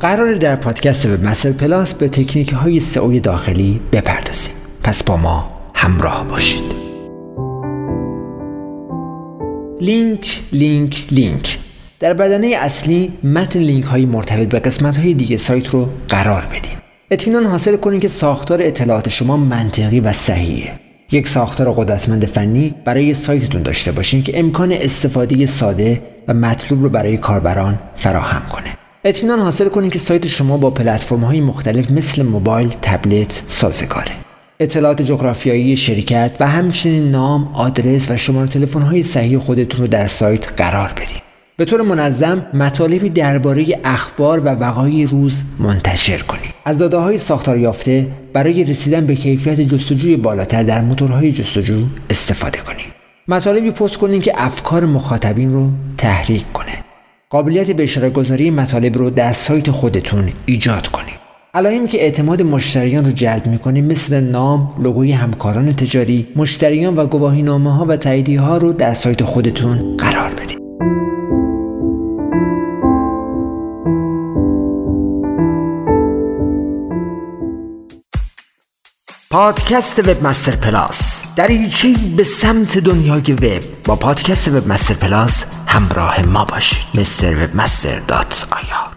قراره در پادکست Webmaster Plus به تکنیک های سئو داخلی بپردازیم. پس با ما همراه باشید. لینک لینک لینک. در بدنه اصلی متن لینک های مرتبط به قسمت های دیگه سایت رو قرار بدین. اطمینان حاصل کنید که ساختار اطلاعات شما منطقی و صحیحه. یک ساختار قدرتمند فنی برای سایتتون داشته باشین که امکان استفاده ساده و مطلوب رو برای کاربران فراهم کنه. اطمینان حاصل کنید که سایت شما با پلتفرم های مختلف مثل موبایل، تبلت سازگاره. اطلاعات جغرافیایی شرکت و همچنین نام، آدرس و شماره تلفن های صحیح خودتون رو در سایت قرار بدید. به طور منظم مطالبی درباره اخبار و وقایع روز منتشر کنید. از داده های ساختار یافته برای رسیدن به کیفیت جستجوی بالاتر در موتورهای جستجو استفاده کنید. مطالبی پست کنید که افکار مخاطبین رو تحریک کنه. قابلیت به اشاره گذاری مطالب رو در سایت خودتون ایجاد کنید. علائمی که اعتماد مشتریان رو جلب می‌کنه مثل نام، لوگوی همکاران تجاری، مشتریان و گواهی نامه ها و تاییدیه ها رو در سایت خودتون قرار بدید. پادکست Webmaster Plus دریچه به سمت دنیای وب با پادکست Webmaster Plus همراه ما باشید. مستر Webmaster dot IR